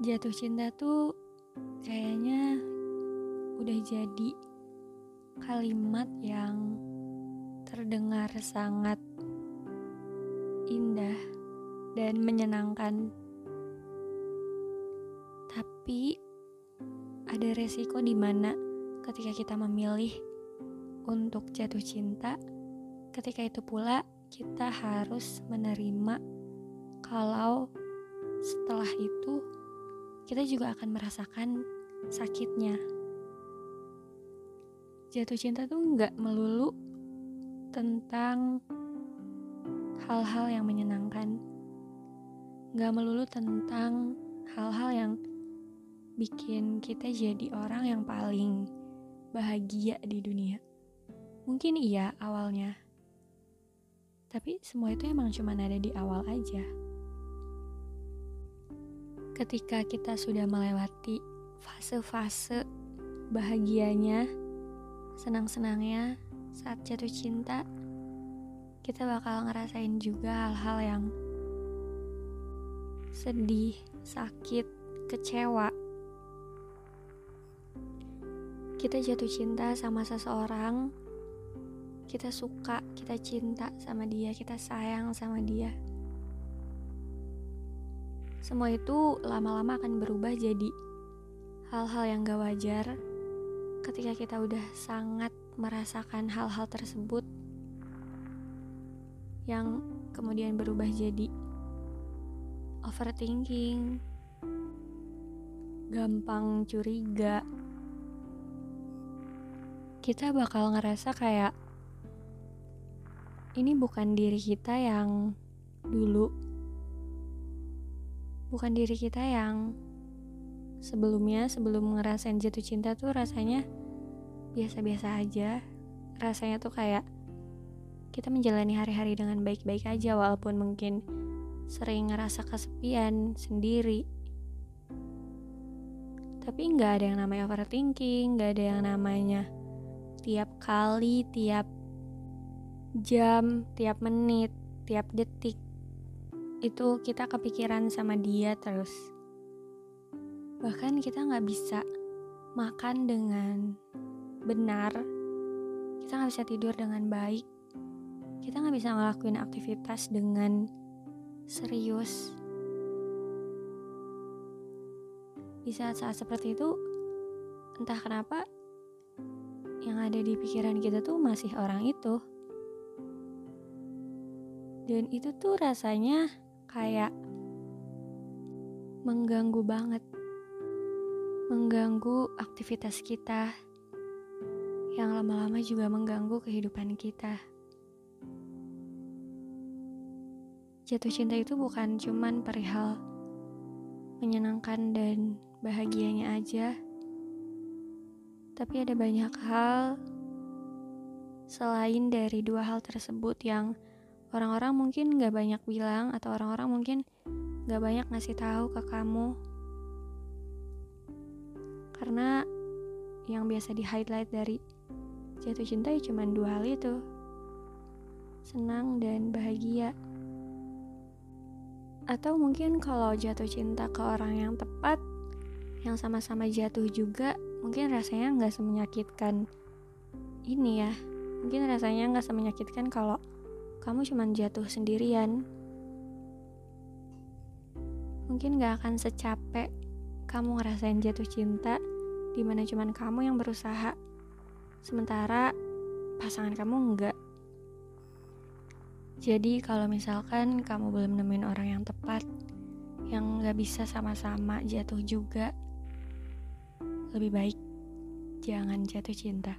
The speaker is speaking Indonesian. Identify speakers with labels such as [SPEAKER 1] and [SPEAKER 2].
[SPEAKER 1] Jatuh cinta tuh kayaknya udah jadi kalimat yang terdengar sangat indah dan menyenangkan. Tapi ada resiko di mana ketika kita memilih untuk jatuh cinta, ketika itu pula kita harus menerima kalau setelah itu kita juga akan merasakan sakitnya. Jatuh cinta tuh nggak melulu tentang hal-hal yang menyenangkan, nggak melulu tentang hal-hal yang bikin kita jadi orang yang paling bahagia di dunia. Mungkin iya awalnya, tapi semua itu emang cuma ada di awal aja ketika kita sudah melewati fase-fase bahagianya, senang-senangnya saat jatuh cinta, kita bakal ngerasain juga hal-hal yang sedih, sakit, kecewa. Kita jatuh cinta sama seseorang, kita suka, kita cinta sama dia, kita sayang sama dia semua itu lama-lama akan berubah jadi hal-hal yang gak wajar ketika kita udah sangat merasakan hal-hal tersebut yang kemudian berubah jadi overthinking, gampang curiga. Kita bakal ngerasa kayak ini bukan diri kita yang dulu bukan diri kita yang sebelumnya sebelum ngerasain jatuh cinta tuh rasanya biasa-biasa aja. Rasanya tuh kayak kita menjalani hari-hari dengan baik-baik aja walaupun mungkin sering ngerasa kesepian sendiri. Tapi nggak ada yang namanya overthinking nggak ada yang namanya tiap kali tiap jam tiap menit tiap detik itu kita kepikiran sama dia terus. Bahkan kita nggak bisa makan dengan benar, kita nggak bisa tidur dengan baik, kita nggak bisa ngelakuin aktivitas dengan serius. Di saat-saat seperti itu, entah kenapa yang ada di pikiran kita tuh masih orang itu. Dan itu tuh rasanya kayak mengganggu banget. Mengganggu aktivitas kita yang lama-lama juga mengganggu kehidupan kita. Jatuh cinta itu bukan cuman perihal menyenangkan dan bahagianya aja, tapi ada banyak hal selain dari dua hal tersebut yang orang-orang mungkin gak banyak bilang atau orang-orang mungkin gak banyak ngasih tahu ke kamu. Karena yang biasa di highlight dari jatuh cinta ya cuma dua hal itu. Senang dan bahagia. Atau mungkin kalau jatuh cinta ke orang yang tepat yang sama-sama jatuh juga mungkin rasanya nggak semenyakitkan ini ya. Mungkin rasanya nggak semenyakitkan kalau kamu cuma jatuh sendirian. Mungkin gak akan secapek kamu ngerasain jatuh cinta di mana cuma kamu yang berusaha, sementara pasangan kamu enggak. Jadi kalau misalkan kamu belum nemuin orang yang tepat, yang gak bisa sama-sama jatuh juga, lebih baik jangan jatuh cinta.